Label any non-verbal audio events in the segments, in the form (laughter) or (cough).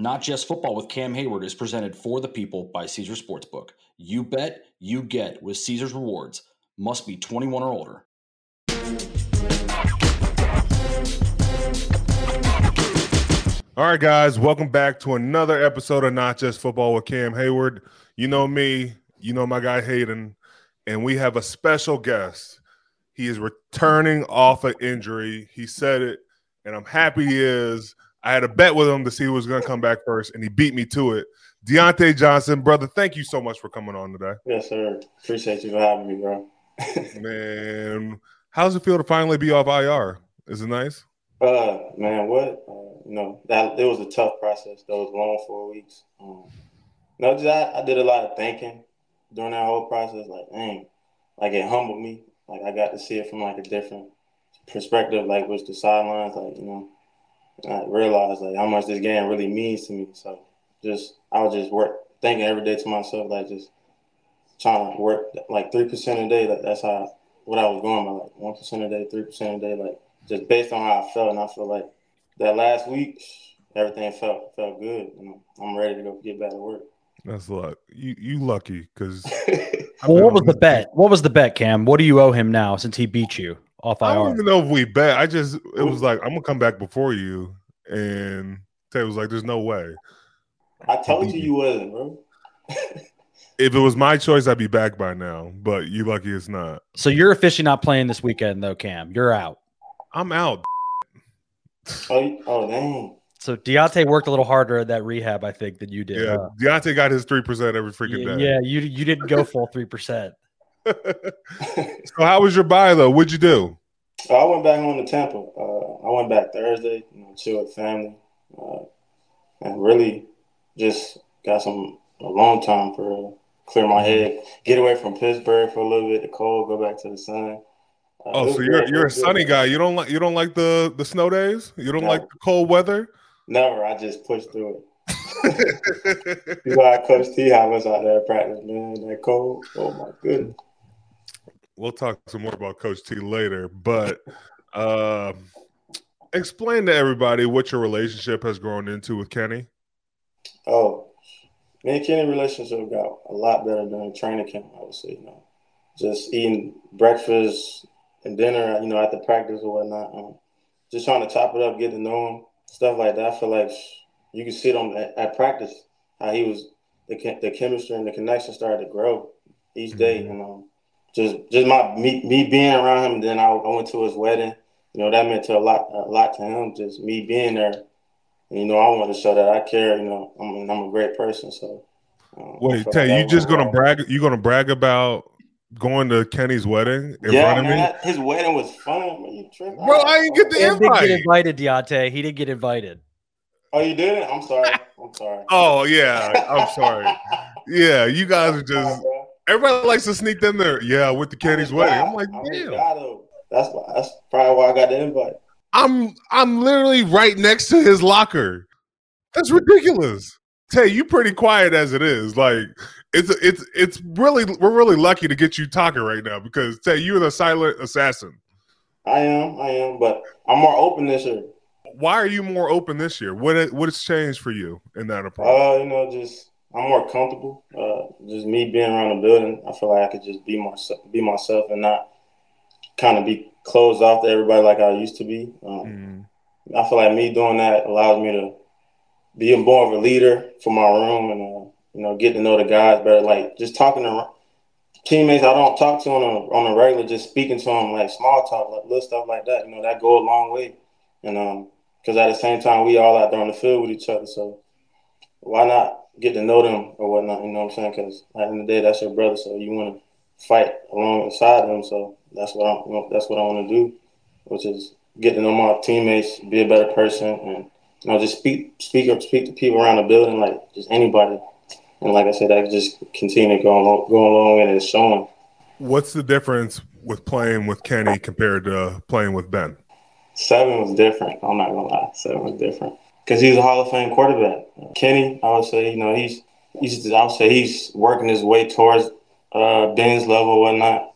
Not Just Football with Cam Heyward is presented for the people by Caesars Sportsbook. You bet, you get with Caesars Rewards. Must be 21 or older. All right, guys, welcome back to another episode of Not Just Football with Cam Heyward. You know me, you know my guy Hayden, and we have a special guest. He is returning off an injury. He said it, and I'm happy he is. I had a bet with him to see who was going to come back first, and he beat me to it. Diontae Johnson, brother, thank you so much for coming on today. Yes, sir. Appreciate you for having me, bro. (laughs) man, how's it feel to finally be off IR? Is it nice? Uh, man, what? Uh, you know, that it was a tough process. Those long four weeks. Um, no, just I, I did a lot of thinking during that whole process. Like, dang, like it humbled me. Like I got to see it from like a different perspective. Like, was the sidelines? Like, you know, I realized like how much this game really means to me. So just I was just work thinking every day to myself, like just trying to work like three percent a day. Like that's how what I was going by, like one percent a day, three percent a day, like just based on how I felt. And I feel like that last week, everything felt felt good. And I'm ready to go get back to work. That's luck. You you lucky because. (laughs) well, what was the bet? What was the bet, Cam? What do you owe him now since he beat you? Off IR. I don't even know if we bet. I just it was like I'm gonna come back before you, and Tay was like, "There's no way." I told you you wasn't, bro. (laughs) if it was my choice, I'd be back by now. But you lucky it's not. So you're officially not playing this weekend, though, Cam. You're out. I'm out. Oh, oh dang. So Diontae worked a little harder at that rehab, I think, than you did. Yeah, huh? Diontae got his three percent every freaking yeah, day. Yeah, you you didn't go full three percent. (laughs) so how was your bye though? What'd you do? So I went back home to Tampa. Uh, I went back Thursday, you know, chill with family, uh, and really just got some a long time for uh, clear my head, get away from Pittsburgh for a little bit, the cold, go back to the sun. Uh, oh, so you're you're a sunny guy. You don't like you don't like the the snow days. You don't like the cold weather. Never. I just pushed through it. (laughs) you know, I Coach T how was out there at practice, man. That cold. Oh my goodness we'll talk some more about Coach T later, but uh, explain to everybody what your relationship has grown into with Kenny. Oh, me and Kenny relationship got a lot better during training camp. I would say, you know, just eating breakfast and dinner, you know, at the practice or whatnot. Um, just trying to chop it up, get to know him, stuff like that. I feel like you can see on at, at practice how he was the the chemistry and the connection started to grow each day, mm-hmm. and um, just just my me, me being around him. And then I, I went to his wedding. You know that meant to a lot a lot to him. Just me being there. And, you know I want to show that I care. You know I'm I'm a great person. So. Um, Wait, tell like you just gonna hard. brag? You gonna brag about going to Kenny's wedding in yeah, front of man, me? That, his wedding was fun. Man. Bro, I didn't get the invite. He Didn't get invited, Diontae. He didn't get invited. Oh, you didn't? I'm sorry. I'm sorry. oh yeah, I'm sorry. yeah, you guys are just (laughs) Everybody likes to sneak them there. Yeah, with the Kenny's wedding. I'm like, damn. That's why, that's probably why I got the invite. I'm I'm literally right next to his locker. That's ridiculous. Tay, you pretty quiet as it is. Like it's it's it's really we're really lucky to get you talking right now because Tay, you're the silent assassin. I am, I am, but I'm more open this year. Why are you more open this year? What what has changed for you in that approach? Uh, you know, just I'm more comfortable. Uh, just me being around the building, I feel like I could just be myself, be myself, and not kind of be closed off to everybody like I used to be. Um, mm. I feel like me doing that allows me to be more of a leader for my room and uh, you know get to know the guys better. Like just talking to teammates I don't talk to on a on a regular, just speaking to them like small talk, like little stuff like that. You know that go a long way, and um, because at the same time we all out there on the field with each other, so why not get to know them or whatnot. You know what I'm saying? Because at the end of the day, that's your brother, so you want to fight alongside them. So that's what I'm. You know, that's what I want to do, which is get to know my teammates, be a better person, and you know just speak speak up, speak to people around the building, like just anybody. And like I said, I just continue going go along, go along, and it's showing. What's the difference with playing with Kenny compared to playing with Ben? Seven was different. I'm not gonna lie, seven was different because he's a Hall of Fame quarterback. Kenny, I would say, you know, he's he's I would say he's working his way towards uh, Ben's level or whatnot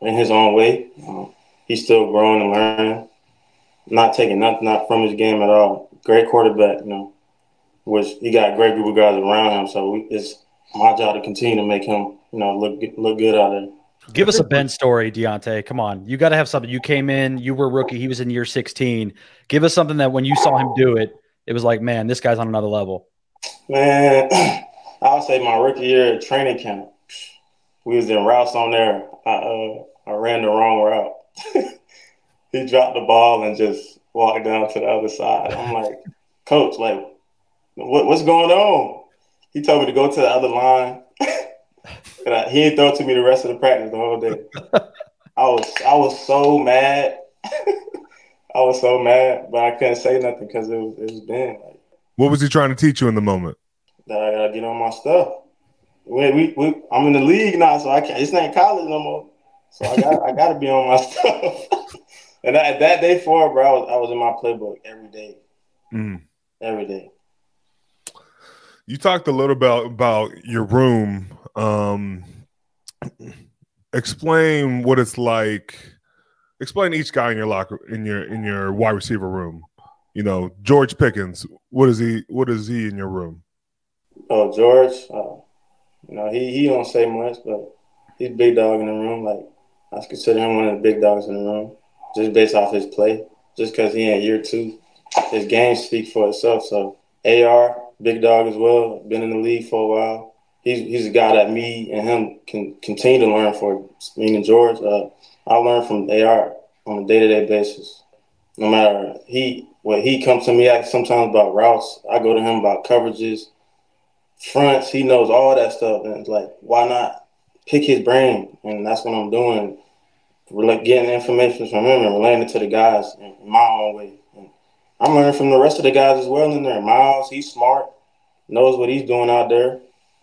in his own way. Um, he's still growing and learning, not taking nothing not from his game at all. Great quarterback, you know. which he got a great group of guys around him. So we, it's my job to continue to make him, you know, look look good out there. Give us a Ben story, Diontae. Come on, you got to have something. You came in, you were rookie. He was in year 16. Give us something that when you saw him do it, it was like, man, this guy's on another level. Man, (clears throat) I would say my rookie year at training camp, we was in routes on there. I uh, I ran the wrong route. (laughs) he dropped the ball and just walked down to the other side. I'm (laughs) like, Coach, like, what, what's going on? He told me to go to the other line. (laughs) and I, he didn't throw it to me the rest of the practice the whole day. I was I was so mad. I was so mad, but I couldn't say nothing because it was it was Ben. Like, what was he trying to teach you in the moment? That I gotta get on my stuff. We, we, we, I'm in the league now, so I can't. It's not college no more. So I got I got to be on my (laughs) stuff. and that, that day four, bro, I was, I was in my playbook every day, mm. every day. You talked a little about about your room. Um, explain what it's like. Explain each guy in your locker in your in your wide receiver room. You know, George Pickens. What is he? What is he in your room? Oh, George. Uh, you know, he he don't say much, but he's big dog in the room. Like I consider him one of the big dogs in the room, just based off his play. Just because he in year two, his game speaks for itself. So AR, big dog as well, been in the league for a while. He's he's a guy that me and him can continue to learn for. Me and George, uh, I learn from AR on a day to day basis. No matter he when he comes to me sometimes about routes, I go to him about coverages, fronts. He knows all that stuff, and it's like, why not pick his brain? And that's what I'm doing, Like getting information from him and relaying it to the guys in my own way. And I'm learning from the rest of the guys as well in there. Miles, he's smart, knows what he's doing out there,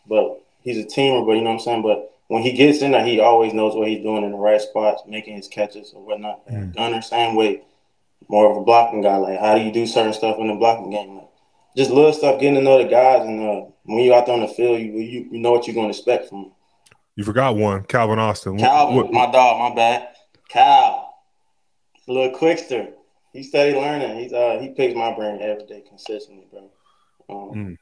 but he's a teamer. But you know what I'm saying. But when he gets in there, he always knows what he's doing in the right spots, making his catches or whatnot. Mm. Gunner, same way, more of a blocking guy. Like, how do you do certain stuff in the blocking game? Like, just little stuff, getting to know the guys, and uh, when you're out there on the field, you you, you know what you're going to expect from them. You forgot one, Calvin Austin. Calvin, what, my dog, my bad. Cal, a little quickster. He steady learning. He's uh he picks my brain every day consistently, bro. Um, mm.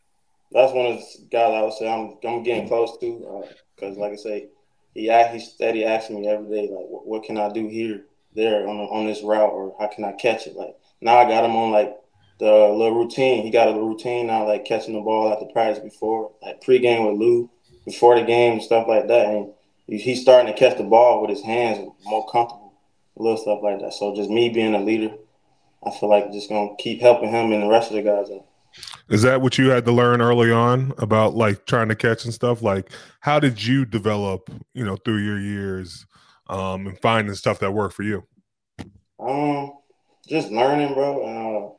That's one of the guys I would say I'm I'm getting close to because, uh, like I say, he he steady asking me every day like, what, what can I do here, there on on this route, or how can I catch it? Like now I got him on like the little routine. He got a routine now, like catching the ball at the practice before, like pregame with Lou, before the game and stuff like that. And he's starting to catch the ball with his hands more comfortable, little stuff like that. So just me being a leader, I feel like just gonna keep helping him and the rest of the guys. Is that what you had to learn early on about like trying to catch and stuff? Like, how did you develop, you know, through your years, um, and finding stuff that worked for you? Um, just learning, bro.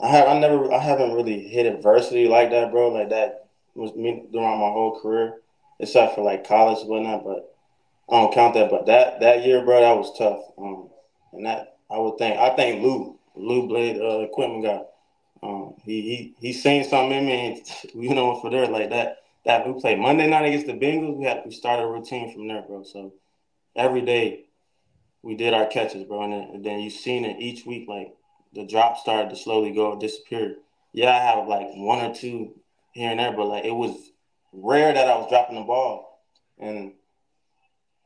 Uh, I have I never I haven't really hit adversity like that, bro. Like that was me throughout my whole career, except for like college and whatnot. But I don't count that. But that that year, bro, that was tough. Um, and that I would think I think Lou Lou Blade uh, equipment guy. Um, he he he seen something in me. (laughs) You know, for there like that that we played Monday night against the Bengals. We had we started a routine from there, bro. So every day we did our catches, bro, and then, and then you seen it each week, like the drop started to slowly go disappear. Yeah, I have like one or two here and there, but like it was rare that I was dropping the ball. And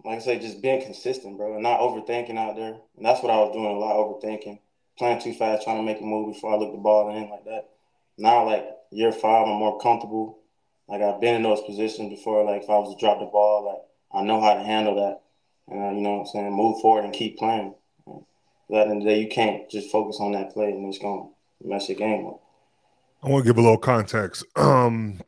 like I say, just being consistent, bro, and not overthinking out there. And that's what I was doing a lot, overthinking, playing too fast, trying to make a move before I look the ball in like that. Now, like year five, I'm more comfortable. Like I've been in those positions before. Like if I was to drop the ball, like I know how to handle that. And you know what I'm saying, move forward and keep playing at the end of the day, you can't just focus on that play and it's going to mess your game up. I want to give a little context. (clears throat) Um,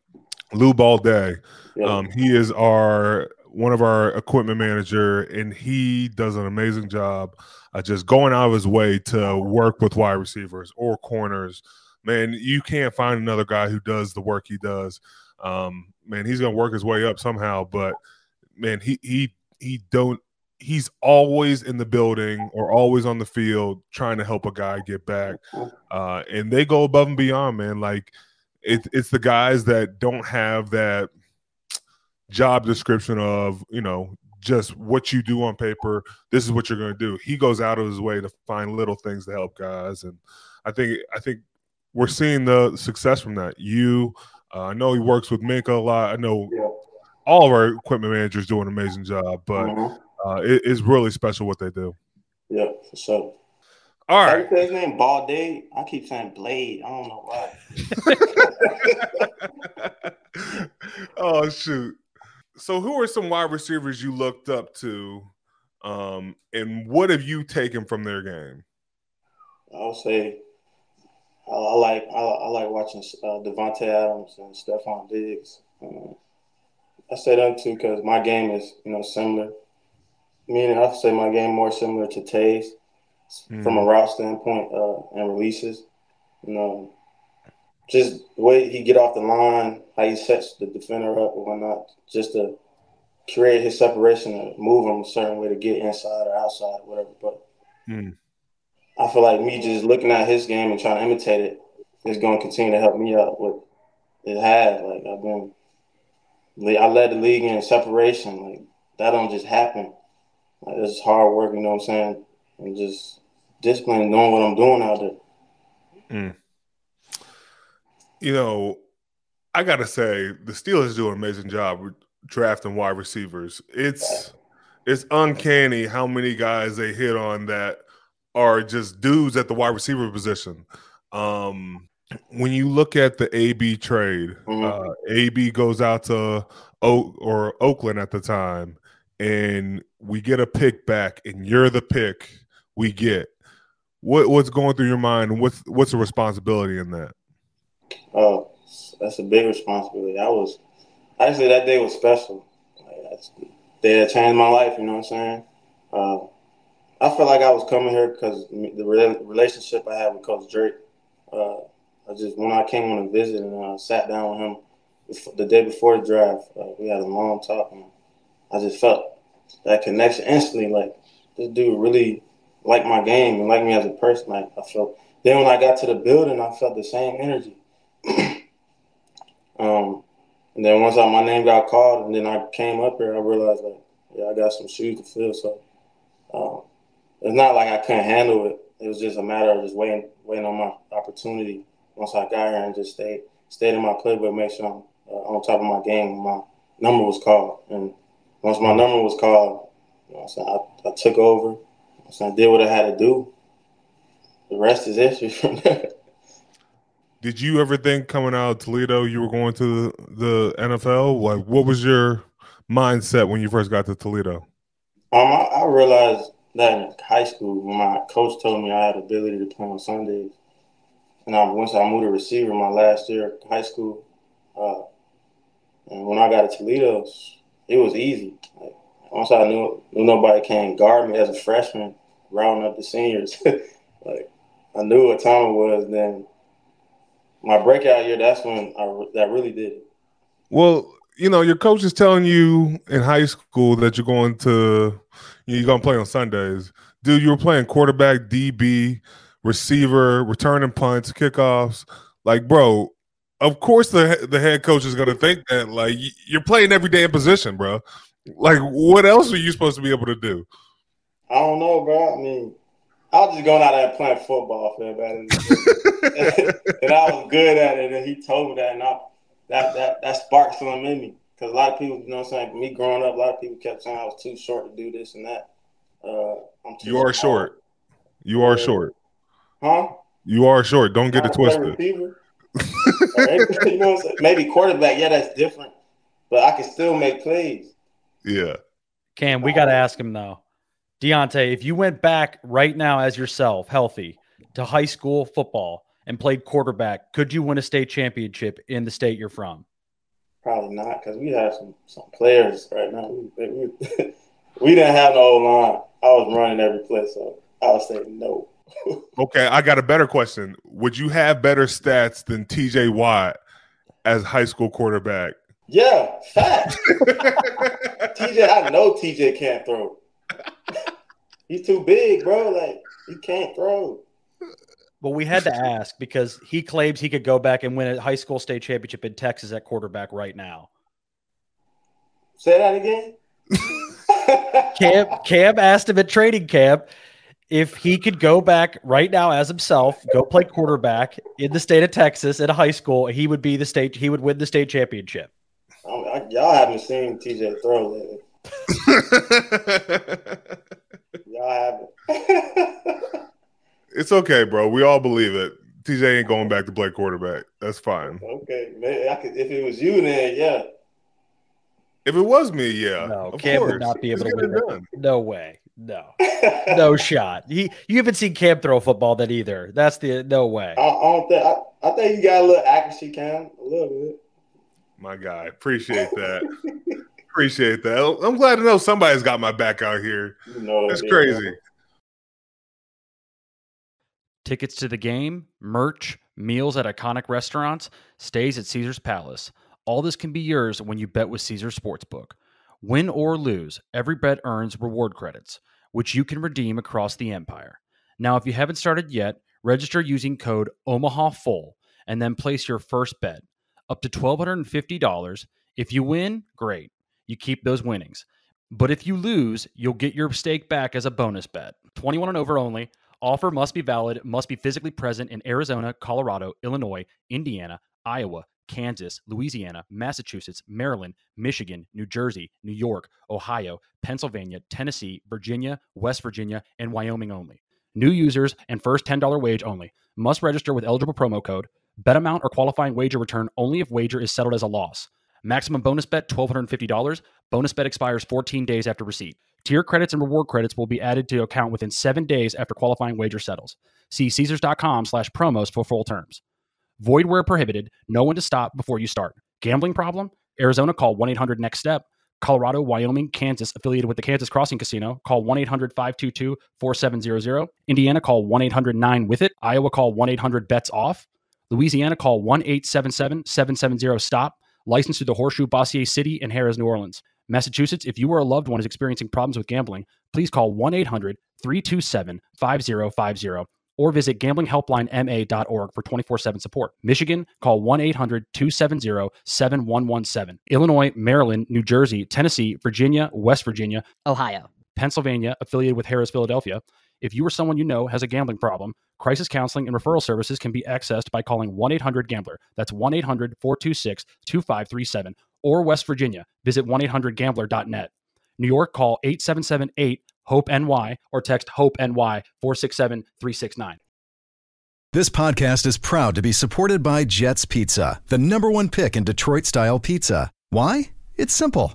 Lou Balday, yeah. um, he is our one of our equipment manager, and he does an amazing job uh, just going out of his way to work with wide receivers or corners. Man, you can't find another guy who does the work he does. Um, man, he's gonna work his way up somehow, but man, he he he don't he's always in the building or always on the field trying to help a guy get back. Uh, and they go above and beyond, man. Like it, it's the guys that don't have that job description of, you know, just what you do on paper. This is what you're going to do. He goes out of his way to find little things to help guys. And I think, I think we're seeing the success from that. You, uh, I know he works with Minkah a lot. I know Yeah. all of our equipment managers do an amazing job, but Mhm. uh, it, it's really special what they do. Yeah, for sure. All How right. you say his name? Balde? I keep saying Blade. I don't know why. (laughs) (laughs) oh shoot. So who are some wide receivers you looked up to? Um, and what have you taken from their game? I'll say I, I like I, I like watching uh, Davante Adams and Stefon Diggs. Um, I say them too because my game is you know similar. Meaning I say my game more similar to Tay's from a route standpoint uh, and releases. You know, just the way he get off the line, how he sets the defender up and whatnot, just to create his separation and move him a certain way to get inside or outside, whatever. But Mm. I feel like me just looking at his game and trying to imitate it is going to continue to help me out. What it has, like I've been, I led the league in separation. Like that don't just happen. Like it's hard work, you know what I'm saying, and just discipline, knowing what I'm doing out there. You know, I gotta say the Steelers do an amazing job drafting wide receivers. It's it's uncanny how many guys they hit on that are just dudes at the wide receiver position. Um, when you look at the AB trade, Mhm. uh, AB goes out to o- or Oakland at the time, and we get a pick back, and you're the pick we get. What what's going through your mind? What's what's the responsibility in that? Oh, that's a big responsibility. I was actually that day was special. Like, that's the day that changed my life. You know what I'm saying? Uh, I felt like I was coming here because the re- relationship I had with Coach Drake. Uh, I just when I came on a visit and I sat down with him the day before the draft, uh, we had a long talk, and I just felt that connection instantly. Like this dude really liked my game and liked me as a person. Like I felt. Then when I got to the building, I felt the same energy. Um, and then once I, my name got called, and then I came up here, I realized like, yeah, I got some shoes to fill. So um, it's not like I couldn't handle it. It was just a matter of just waiting, waiting on my opportunity. Once I got here and just stayed, stayed in my playbook, make sure I'm uh, on top of my game. My number was called, and once my number was called, you know, I'm I, I took over. I'm I did what I had to do. The rest is history from (laughs) there. Did you ever think coming out of Toledo you were going to the, the NFL? Like, what was your mindset when you first got to Toledo? Um, I, I realized that in high school when my coach told me I had ability to play on Sundays, and I once I moved to receiver my last year of high school, uh, and when I got to Toledo, it was easy. Like, once I knew, knew nobody can guard me as a freshman, rounding up the seniors, (laughs) like I knew what time it was. Then my breakout year, that's when I that really did. Well, you know, your coach is telling you in high school that you're going to you're going to play on Sundays. Dude, you were playing quarterback, DB, receiver, returning punts, kickoffs. Like, bro, of course the the head coach is going to think that like you're playing every damn position, bro. Like, what else are you supposed to be able to do? I don't know, bro. I mean, I was just going out there and playing football for everybody. (laughs) and I was good at it. And he told me that, and I, that that that sparked something in me. Because a lot of people, you know what I'm saying, me growing up, a lot of people kept saying I was too short to do this and that. Uh, I'm too You are small. short. You are Yeah. short. Huh? You are short. Don't get I it twisted. receiver. (laughs) Or anything, you know what I'm saying? Maybe quarterback, yeah, that's different. But I can still make plays. Yeah. Cam, we got to ask him though. Diontae, if you went back right now as yourself, healthy, to high school football and played quarterback, could you win a state championship in the state you're from? Probably not, because we have some some players right now. We, we, we (laughs) didn't have no line. I was running every play, so I would say no. (laughs) Okay, I got a better question. Would you have better stats than TJ Watt as high school quarterback? Yeah, fact. (laughs) TJ, I know TJ can't throw. He's too big, bro. Like he can't throw. Well, we had to (laughs) ask because he claims he could go back and win a high school state championship in Texas at quarterback right now. Say that again. (laughs) Cam, Cam asked him at training camp if he could go back right now as himself, go play quarterback in the state of Texas at a high school, he would be the state. He would win the state championship. Oh, I, y'all haven't seen TJ throw lately. (laughs) y'all haven't. (laughs) it's okay, bro. We all believe it. TJ ain't going back to play quarterback. That's fine. Okay, maybe I could. If it was you, then yeah. If it was me, yeah. No, Cam course. would not be able to win. No way. No, (laughs) no shot. He, you haven't seen Cam throw football that either. That's the no way. I, I don't think. I, I, think you got a little accuracy, Cam, a little bit. My guy, appreciate that. (laughs) appreciate that. I'm glad to know somebody's got my back out here. You know, That's crazy. Tickets to the game, merch, meals at iconic restaurants, stays at Caesars Palace. All this can be yours when you bet with Caesars Sportsbook. Win or lose, every bet earns reward credits, which you can redeem across the empire. Now, if you haven't started yet, register using code OMAHAFULL and then place your first bet up to $1,250. If you win, great. You keep those winnings. But if you lose, you'll get your stake back as a bonus bet. 21 and over only. Offer must be valid, must be physically present in Arizona, Colorado, Illinois, Indiana, Iowa, Kansas, Louisiana, Massachusetts, Maryland, Michigan, New Jersey, New York, Ohio, Pennsylvania, Tennessee, Virginia, West Virginia, and Wyoming only. New users and first $10 wage only. Must register with eligible promo code Bet amount or qualifying wager return only if wager is settled as a loss. Maximum bonus bet $1,250. Bonus bet expires 14 days after receipt. Tier credits and reward credits will be added to account within seven days after qualifying wager settles. See Caesars.com slash promos for full terms. Void where prohibited. No one to stop before you start. Gambling problem? Arizona call 1 800 NEXT STEP. Colorado, Wyoming, Kansas, affiliated with the Kansas Crossing Casino, call 1 800 522 4700. Indiana, call 1 800 9 with it. Iowa, call 1 800 bets off. Louisiana, call 1 877 770 STOP. Licensed to the Horseshoe, Bossier City, and Harrah's, New Orleans. Massachusetts, if you or a loved one is experiencing problems with gambling, please call 1 800 327 5050 or visit gamblinghelplinema.org for 24 7 support. Michigan, call 1 800 270 7117. Illinois, Maryland, New Jersey, Tennessee, Virginia, West Virginia, Ohio, Pennsylvania, affiliated with Harrah's, Philadelphia. If you or someone you know has a gambling problem, crisis counseling and referral services can be accessed by calling 1 800 Gambler. That's 1 800 426 2537. Or West Virginia, visit 1 800 Gambler.net. New York, call 877 8 HOPE NY or text HOPE NY 467 369. This podcast is proud to be supported by Jets Pizza, the number one pick in Detroit style pizza. Why? It's simple.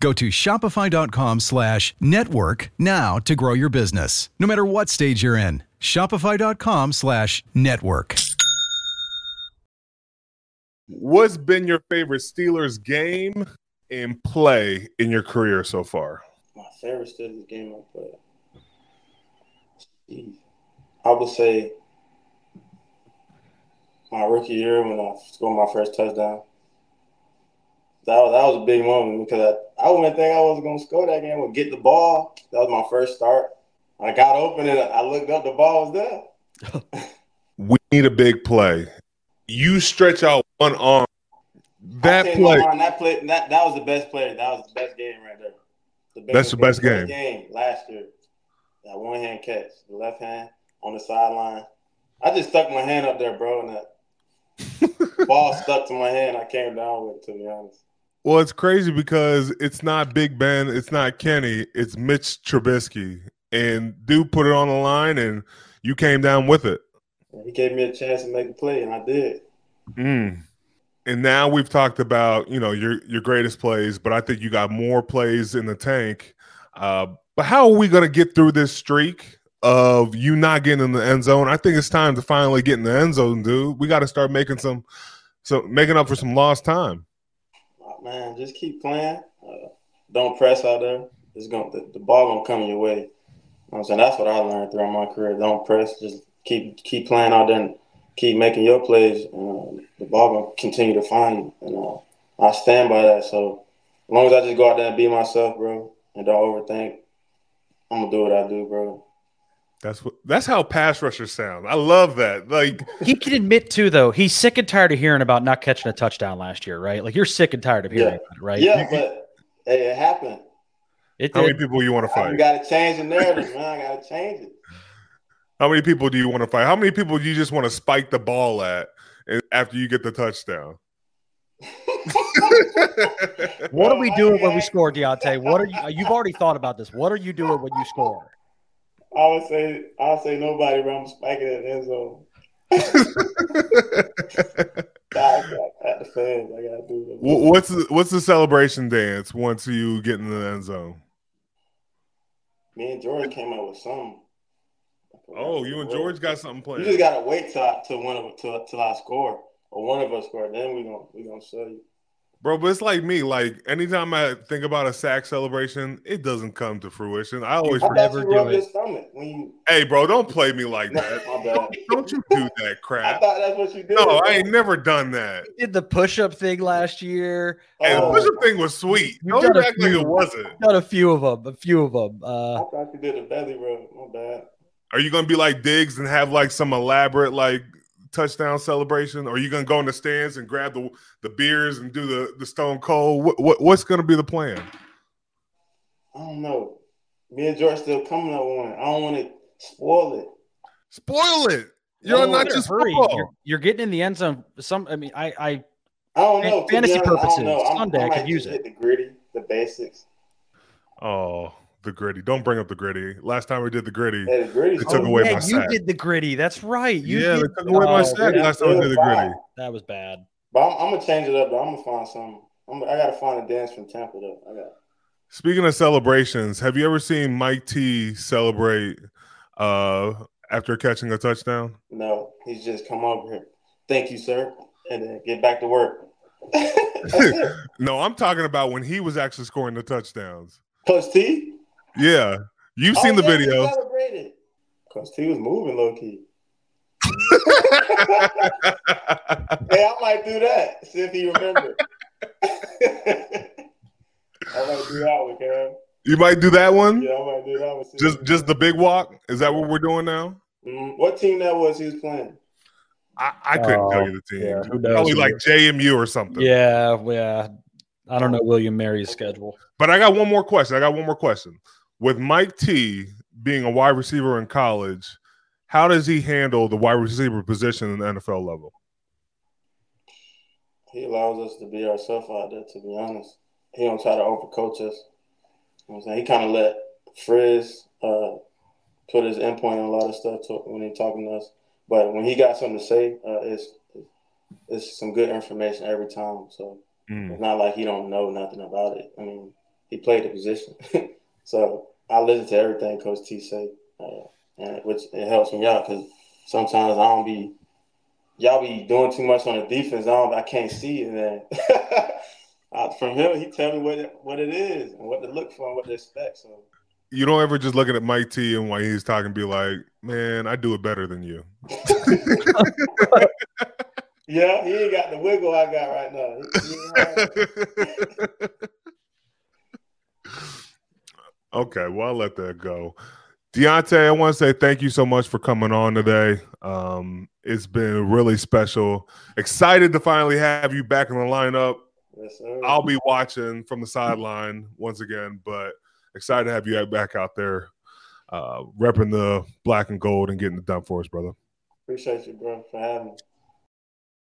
Go to shopify.com slash network now to grow your business, no matter what stage you're in. Shopify.com slash network. What's been your favorite Steelers game and play in your career so far? My favorite Steelers game I played. I would say my rookie year when I scored my first touchdown that was, that was a big moment because I, I wouldn't think I was going to score that game. Would get the ball. That was my first start. I got open and I looked up. The ball was there. (laughs) we need a big play. You stretch out one arm. That play. Arm, that play. That that was the best play. That was the best game right there. The best, That's the best, best game. game last year. That one hand catch, the left hand on the sideline. I just stuck my hand up there, bro, and that (laughs) ball stuck to my hand. I came down with it, to be honest. Well, it's crazy because it's not Big Ben, it's not Kenny, it's Mitch Trubisky, and dude put it on the line, and you came down with it. He gave me a chance to make a play, and I did. Mm. And now we've talked about you know your your greatest plays, but I think you got more plays in the tank. Uh, but how are we going to get through this streak of you not getting in the end zone? I think it's time to finally get in the end zone, dude. We got to start making some, so making up for some lost time. Man, just keep playing. Uh, don't press out there. It's going the, the ball gonna come your way. You know I'm saying that's what I learned throughout my career. Don't press. Just keep keep playing out there and keep making your plays. Uh, the ball gonna continue to find you, and uh, I stand by that. So as long as I just go out there and be myself, bro, and don't overthink, I'm gonna do what I do, bro. That's what that's how pass rushers sound. I love that. Like he can admit too, though, he's sick and tired of hearing about not catching a touchdown last year, right? Like you're sick and tired of hearing Yeah. about it, right? Yeah, but hey, it happened. it how many people you want to fight? fight? gotta change the narrative, man. I gotta change it. How many people do you want to fight? How many people do you just want to spike the ball at after you get the touchdown? (laughs) What are we doing when we score, Diontae? What are you? You've already thought about this. What are you doing when you score? I would say I say nobody around spiking it in the end zone. (laughs) I got the fans. I gotta do it. What's the, what's the celebration dance once you get in the end zone? Me and George came up with something. Oh, you and George got something You just gotta wait till I, till one of till, till I score or one of us score. Then we gonna we gonna show you. Bro, but it's like me. Like anytime I think about a sack celebration, it doesn't come to fruition. I always, I thought never you do it. when you. hey, bro, don't play me like (laughs) that. Don't you do that crap? I thought that's what you did. No, I ain't never done that. Did the push-up thing last year? Hey, the Oh, push-up thing was sweet. You've Don't a act like few. it wasn't. Done a few of them. A few of them. I Uh, thought you did a belly rub. My bad. Are you gonna be like Diggs and have like some elaborate like touchdown celebration? Or are you gonna go in the stands and grab the the beers and do the the Stone Cold? What, what what's gonna be the plan? I don't know. Me and George still coming up with one. I don't want to spoil it. Spoil it. You're No, not just hurry. football. You're, you're getting in the end zone. Some. I mean, I. I I don't know. Fantasy honest, I purposes, don't know. I'm- Sunday I I could use just it. hit the griddy, the basics. Oh, the griddy. Don't bring up the griddy. Last time we did the griddy. Hey, the griddy. They took away yeah, my you sack. did the griddy. That's right. You yeah, did. they took away my Oh, sack that- last time we did the griddy. That was bad. But I'm, I'm gonna change it up. Though. I'm gonna find something. I'm, I gotta find a dance from Tampa though. I got. Speaking of celebrations, have you ever seen Mike T celebrate uh after catching a touchdown? No, he's just come over here. Thank you, sir, and then get back to work. (laughs) That's it. (laughs) No, I'm talking about when he was actually scoring the touchdowns. Coach T. Yeah. You've Oh, seen the yeah, he video. celebrated. Coach T was moving low key. Hey, (laughs) I might do that. See if he remembers. (laughs) I might do that one, Cam. you might do that one? Yeah, I might do that one. See Just just the big walk? Is that what we're doing now? Mm, what team that was he was playing? I, I couldn't Oh, tell you the team. yeah, who knows? Probably like JMU or something. Yeah, yeah. I don't know William Mary's schedule. But I got one more question. I got one more question. With Mike T being a wide receiver in college, how does he handle the wide receiver position in the NFL level? He allows us to be ourselves out there, to be honest. He don't try to overcoach us. You know I'm saying? He kind of let Frizz uh, put his endpoint on a lot of stuff to, when he talking to us. But when he got something to say, uh, it's it's some good information every time. So Mm. it's not like he don't know nothing about it. I mean, he played the position. (laughs) so I listen to everything Coach T say, uh, and which it helps me out because sometimes I don't be y'all be doing too much on the defense. I don't, I can't see it. Then (laughs) from him, he tell me what it, what it is and what to look for and what to expect. So You don't ever just look at Mike T and while he's talking, be like, "Man, I do it better than you." (laughs) (laughs) yeah, he ain't got the wiggle I got right now. He- he ain't have it. Okay, well, I'll let that go. Diontae, I want to say thank you so much for coming on today. Um, it's been really special. Excited to finally have you back in the lineup. yes, sir. I'll be watching from the sideline once again, but excited to have you back out there, uh, repping the black and gold and getting it done for us, brother. Appreciate you, bro, for having me.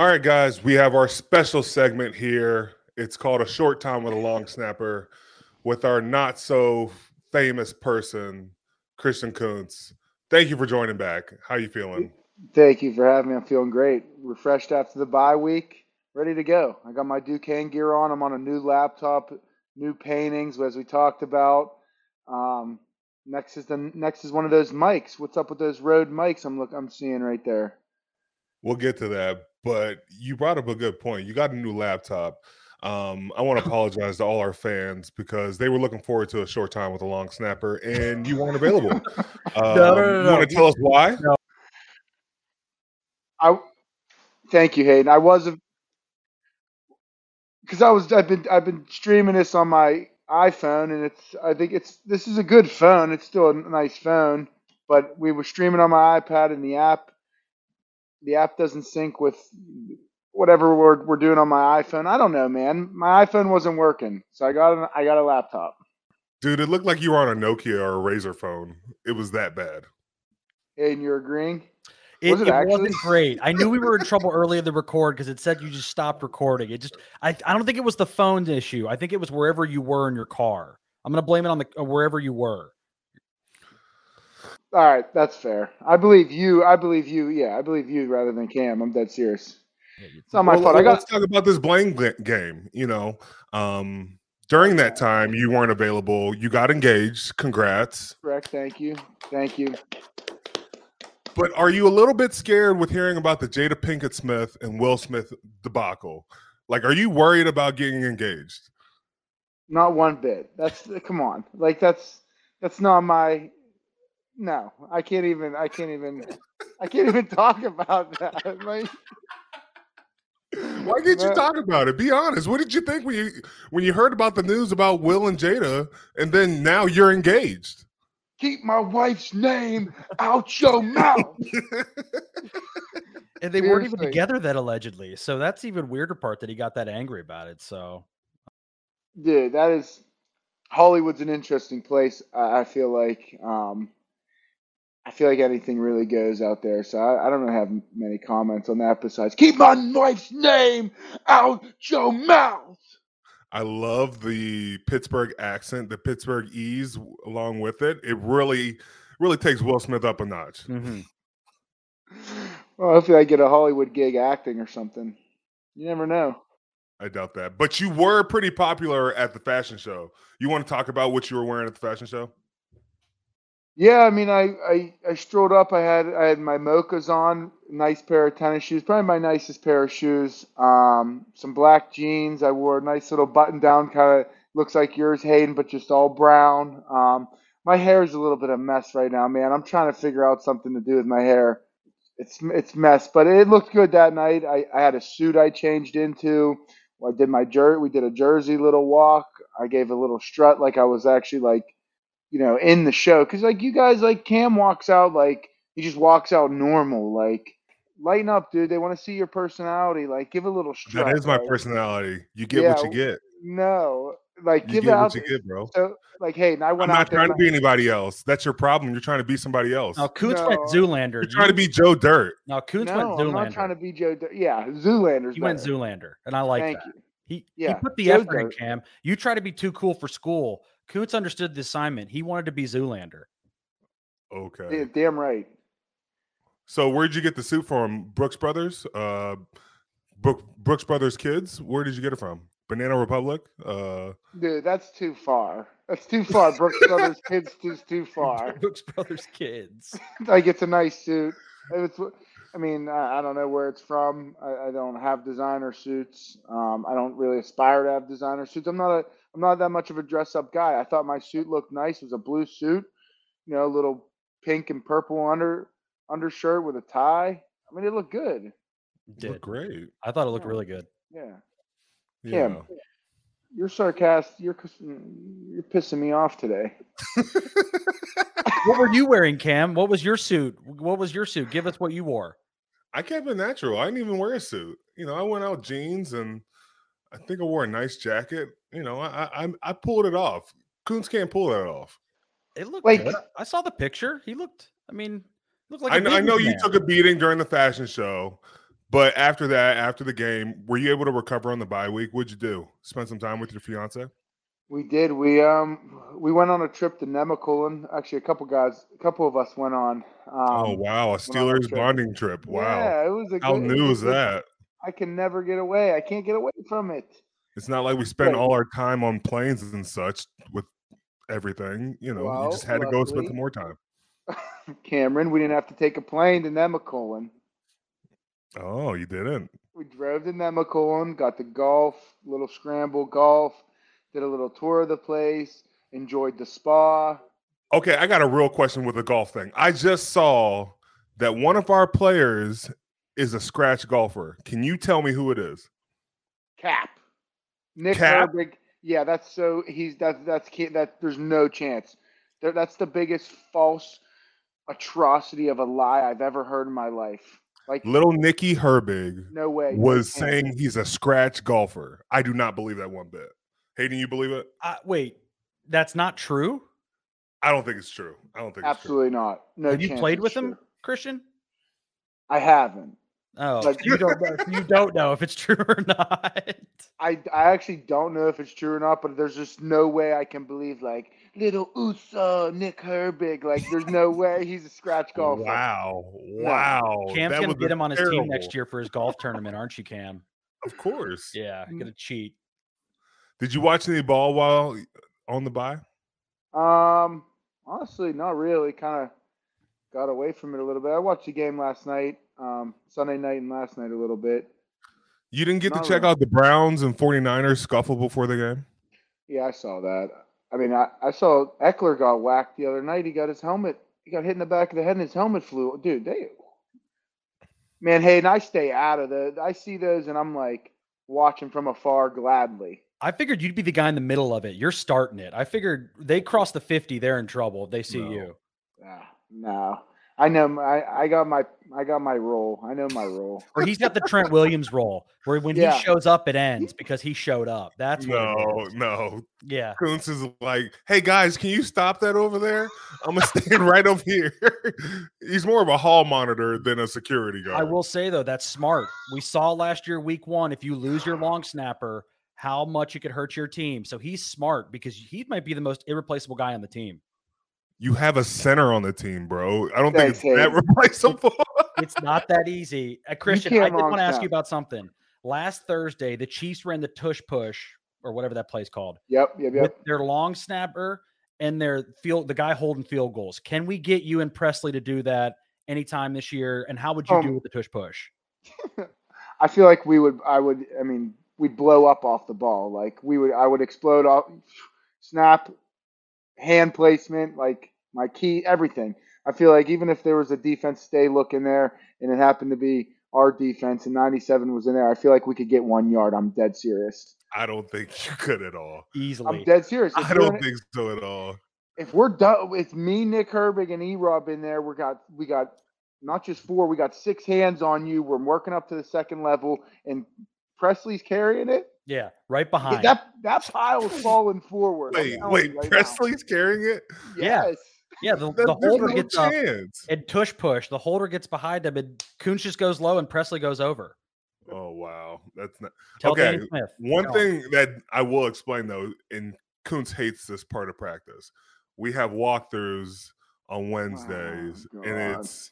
All right, guys, we have our special segment here. It's called A Short Time with a Long Snapper with our not so famous person, Christian Kuntz. Thank you for joining back. How are you feeling? Thank you for having me. I'm feeling great. Refreshed after the bye week, ready to go. I got my Duquesne gear on. I'm on a new laptop, new paintings, as we talked about. Um, next is the next is one of those mics. What's up with those Rode mics? I'm look I'm seeing right there. We'll get to that, but you brought up a good point. You got a new laptop. Um, I want to (laughs) apologize to all our fans because they were looking forward to a short time with a long snapper, and you weren't (laughs) available. Um, no, no, no, you want to tell us why? No. I thank you, Hayden. I was because I was I've been I've been streaming this on my iPhone, and it's I think it's this is a good phone. It's still a nice phone, but we were streaming on my iPad, and the app the app doesn't sync with whatever we're we're doing on my iPhone. I don't know, man. My iPhone wasn't working, so I got an, I got a laptop. Dude, it looked like you were on a Nokia or a Razr phone. It was that bad. And you're agreeing? It, was it, it wasn't great. I knew we were in trouble early in the record because it said you just stopped recording. It just, I, I don't think it was the phone issue. I think it was wherever you were in your car. I'm gonna blame it on the uh, wherever you were. All right, that's fair. I believe you. I believe you. Yeah, I believe you rather than Cam. I'm dead serious. It's not my well, fault. I got. Let's talk about this Blaine game. You know, um, during that time, you weren't available. You got engaged. Congrats. Correct. Thank you. Thank you. But are you a little bit scared with hearing about the Jada Pinkett Smith and Will Smith debacle? Like, are you worried about getting engaged? Not one bit. That's come on. Like that's that's not my. No, I can't even. I can't even. I can't even talk about that. (laughs) Like, why can't you talk about it? Be honest. What did you think when you when you heard about the news about Will and Jada, and then now you're engaged? keep my wife's name out your mouth. (laughs) and they Seriously. weren't even together then, allegedly. So that's even weirder part that he got that angry about it. So, dude, that is Hollywood's an interesting place. I feel like. Um, I feel like anything really goes out there, so I, I don't really have many comments on that. Besides, keep my wife's name out your mouth. I love the Pittsburgh accent, the Pittsburgh ease along with it. It really, really takes Will Smith up a notch. Mm-hmm. (sighs) Well, hopefully I get a Hollywood gig acting or something. You never know. I doubt that. But you were pretty popular at the fashion show. You want to talk about what you were wearing at the fashion show? Yeah, I mean, I, I, I strolled up. I had I had my mochas on, nice pair of tennis shoes, probably my nicest pair of shoes. Um, some black jeans. I wore a nice little button down, kind of looks like yours, Hayden, but just all brown. Um, my hair is a little bit of a mess right now, man. I'm trying to figure out something to do with my hair. It's it's mess, but it looked good that night. I, I had a suit I changed into. I did my jer- we did a Jersey little walk. I gave a little strut like I was actually like, you know, in the show. Cause like you guys like Cam walks out like he just walks out normal. Like lighten up, dude. They want to see your personality. Like give a little strut. That is my like, personality. You get Yeah, what you get. No, like You give get out. what you get, bro. So like, hey, and I I'm not out trying to be anybody else. That's your problem. You're trying to be somebody else. Now, Kuntz No. went Zoolander. You're trying to be Joe Dirt. Now, I, Kuntz no, went Zoolander. I'm not trying to be Joe. Dirt. Yeah, Zoolander's. he went better. Zoolander, and I like Thank that. you. He, Yeah, he put the Joe effort in, Cam. You try to be too cool for school. Kuntz understood the assignment. He wanted to be Zoolander. Okay. Yeah, damn right. So where'd you get the suit from? Brooks Brothers? Uh Brook, Brooks Brothers Kids? Where did you get it from? Banana Republic? Uh Dude, that's too far. That's too far. Brooks Brothers (laughs) kids is too far. (laughs) Brooks Brothers kids. (laughs) Like it's a nice suit. It's, I mean, I, I don't know where it's from. I, I don't have designer suits. Um, I don't really aspire to have designer suits. I'm not a. I'm not that much of a dress up guy. I thought my suit looked nice. It was a blue suit, you know, a little pink and purple under undershirt with a tie. I mean, it looked good. look Did. great. I thought it looked Yeah. really good. Yeah. Yeah. Kim, you're sarcastic. You're you're pissing me off today. What were you wearing, Cam? What was your suit? What was your suit? Give us what you wore. I kept it natural. I didn't even wear a suit. You know, I went out jeans and I think I wore a nice jacket. You know, I I, I- I pulled it off. Kuntz can't pull that off. It looked Like- good. I saw the picture. He looked. I mean, looked like. I a know, I know you took a beating during the fashion show, but after that, after the game, were you able to recover on the bye week? What'd you do? Spend some time with your fiance? We did. We um we went on a trip to Nemacolin. Actually, a couple guys, a couple of us went on. Um, oh wow, a Steelers trip. bonding trip. Wow. Yeah, it was a How good, new was is that? I can never get away. I can't get away from it. It's not like we spend all our time on planes and such with everything. You know, you just Well, had to go spend some more time. (laughs) Cameron, we didn't have to take a plane to Nemacolin. Oh, you didn't. We drove to Nemacolin, got the golf, little scramble golf, did a little tour of the place, enjoyed the spa. Okay, I got a real question with the golf thing. I just saw that one of our players is a scratch golfer. Can you tell me who it is? Cap. Nick Cap? Herbig. Yeah, that's so he's that that's can't that there's no chance. That, that's the biggest false atrocity of a lie I've ever heard in my life. Like Little Nicky Herbig no way. was chance. saying he's a scratch golfer. I do not believe that one bit. Hayden, you believe it? Uh, wait, that's not true. I don't think it's true. I don't think absolutely not. No Have you played it's with him. Christian? I haven't. Oh, Like- you don't know. you (laughs) don't know if it's true or not. I, I actually don't know if it's true or not, but there's just no way I can believe like little Usa Nick Herbig. Like there's no way he's a scratch it's golfer. Wow. Wow. Cam's That gonna get him on his team next year for his golf tournament, aren't you, Cam? Of course. Yeah, Mm. gonna cheat. Did you watch any ball while on the bye? Um, honestly, not really. Kind of got away from it a little bit. I watched the game last night, um, Sunday night and last night a little bit. You didn't get Not to check really. out the Browns and 49ers scuffle before the game? Yeah, I saw that. I mean, I, I saw Ekeler got whacked the other night. He got his helmet. He got hit in the back of the head, and his helmet flew. Dude, they man, Hayden, I stay out of the. I see those, and I'm like watching from afar gladly. I figured you'd be the guy in the middle of it. You're starting it. I figured they cross the 50, they're in trouble if they see No. you. Ah, no, I know. my- I I got my I got my role. I know my role. (laughs) Or he's got the Trent Williams role where when Yeah. he shows up, it ends because he showed up. That's No, no. Yeah. Kuntz is like, hey guys, can you stop that over there? I'm gonna stand (laughs) right over here. (laughs) He's more of a hall monitor than a security guard. I will say though, that's smart. We saw last year, week one, if you lose your long snapper, how much it could hurt your team. So he's smart because he might be the most irreplaceable guy on the team. You have a center on the team, bro. I don't think Thanks, it's that replaceable. It's not that easy. (laughs) Uh, Christian, I can't did want to ask snap. you about something. last Thursday, the Chiefs ran the tush push or whatever that play's called Yep, yep, with yep. their long snapper and their field, the guy holding field goals. Can we get you and Pressley to do that anytime this year? And how would you do Um, with the tush push? (laughs) I feel like we would. I would. I mean, we'd blow up off the ball. Like we would. I would explode off. Snap, hand placement, like my key, everything. I feel like even if there was a defense stay look in there, and it happened to be our defense, and 97 was in there, I feel like we could get one yard. I'm dead serious. I don't think you could at all. Easily. I'm dead serious. If I don't think so at all. if we're done with me, Nick Herbig, and E Rob in there, we got we got not just four, we got six hands on you. We're working up to the second level, and Pressley's carrying it. Yeah, right behind. that that pile's (laughs) falling forward. Wait, wait, you right now. Pressley's carrying it? Yeah. Yes. yeah, the, the holder no gets up and tush push. The holder gets behind him and Kuntz just goes low and Pressley goes over. Oh wow, that's not Tell Okay, Smith. one Tell him. thing that I will explain though. And Kuntz hates this part of practice. We have walkthroughs on oh, Wednesdays, and it's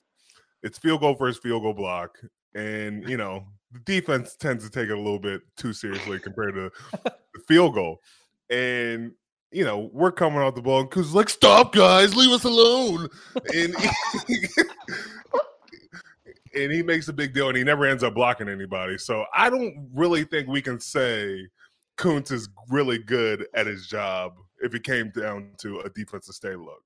it's field goal versus field goal block, and you know the defense tends to take it a little bit too seriously compared to (laughs) the field goal, and you know we're coming off the ball, and Kuntz is like, "Stop, guys, leave us alone," and. (laughs) and he makes a big deal and he never ends up blocking anybody. So I don't really think we can say Kuntz is really good at his job if it came down to a defensive stay look.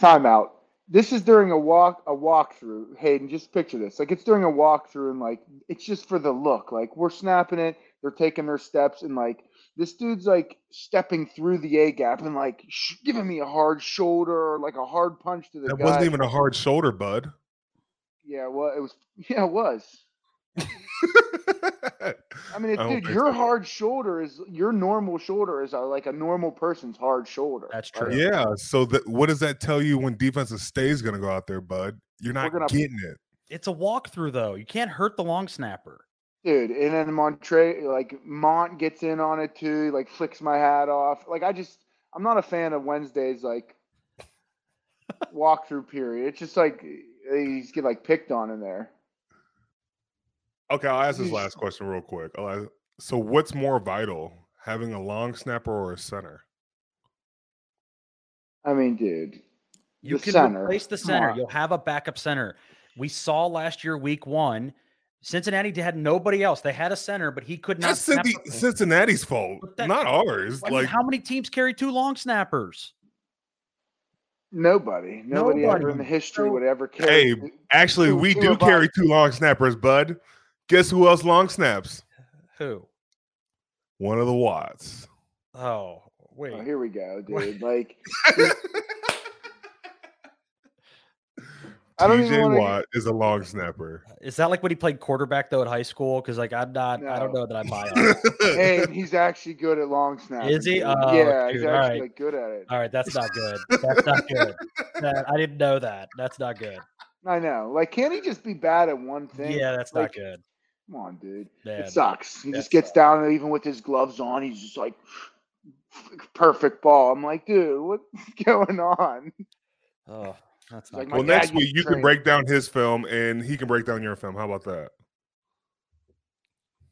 Timeout. This is during a walk a walkthrough. Hayden, just picture this. Like it's during a walkthrough and like it's just for the look. Like we're snapping it, they're taking their steps, and like this dude's like stepping through the A gap and like sh- giving me a hard shoulder or like a hard punch to the That guy. wasn't even a hard shoulder, bud. Yeah, well, it was. (laughs) Yeah, it was. I mean, it, (laughs) I dude, your so. hard shoulder is your normal shoulder is a, like a normal person's hard shoulder. That's Like, true. yeah. So that what does that tell you when defensive stay is going to go out there, bud? You're not gonna- getting it. It's a walkthrough though. You can't hurt the long snapper. dude. And then Montre, like Mont gets in on it too. Like flicks my hat off. Like I just, I'm not a fan of Wednesdays like walkthrough period. It's just like he's get like picked on in there. Okay, I'll ask this last question real quick. Ask- so, what's more vital, having a long snapper or a center? I mean, dude. You The can center. replace the center. You'll have a backup center. We saw last year, week one, Cincinnati had nobody else. They had a center, but he could not. That's snap Cincy- Cincinnati's fault, that- not ours. I mean, like, how many teams carry two long snappers? Nobody, nobody, ever in the history would ever carry. Hey, carry. actually, two- we two do carry us. two long snappers, bud. Guess who else long snaps? (laughs) Who? One of the Watts. Oh, oh wait. Oh, here we go, (laughs) Wait. dude. Like, (laughs) I don't even TJ wanna- Watt is a long snapper. Is that like when he played quarterback though at high school? Because like I'm not, I don't know that I buy it. hey, he's actually good at long snapping. Is he? dude. Oh, yeah, he's actually all right. like, good at it. All right, that's not good. That's not good. That- I didn't know that. That's not good. I know. Like, can't he just be bad at one thing? Yeah, that's like, not good. Come on, dude. Man. It sucks. He That just gets sucks. down and even with his gloves on, he's just like perfect ball. I'm like, dude, what's (laughs) going on? Oh, that's Like not my well, next week used to you can break down his film and he can break down your film. How about that?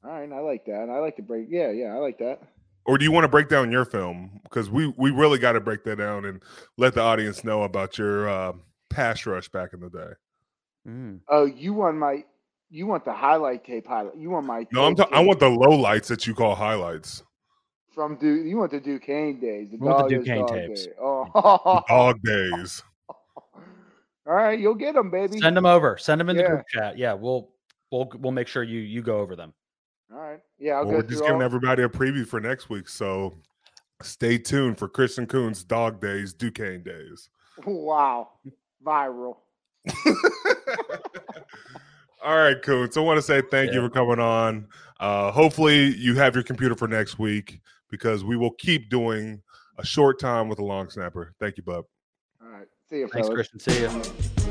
All right, I like that. I like to break. Yeah, yeah, I like that. Or do you want to break down your film? Because we we really got to break that down and let the audience know about your uh, pass rush back in the day. Mm. Oh, you want my, you want the highlight tape highlight. You want my. No, I'm. tape Ta- I want the low lights that you call highlights. from Duke. You want the Duquesne days. The We want the dog Duquesne dog tapes. day. Oh, (laughs) Dog days. all right, you'll get them, baby. Send them over. Send them in the group chat. Yeah, we'll we'll we'll make sure you you go over them. All right, yeah, I'll Well, go we're through just all. giving everybody a preview for next week, so stay tuned for Christian Kuntz's Dog Days, Duquesne Days. Wow, viral. (laughs) All right, Kuntz. So I want to say thank you for coming on. Uh, hopefully, you have your computer for next week because we will keep doing a short time with a long snapper. Thank you, bub. All right, see you, Thanks, fellas. Christian. See you.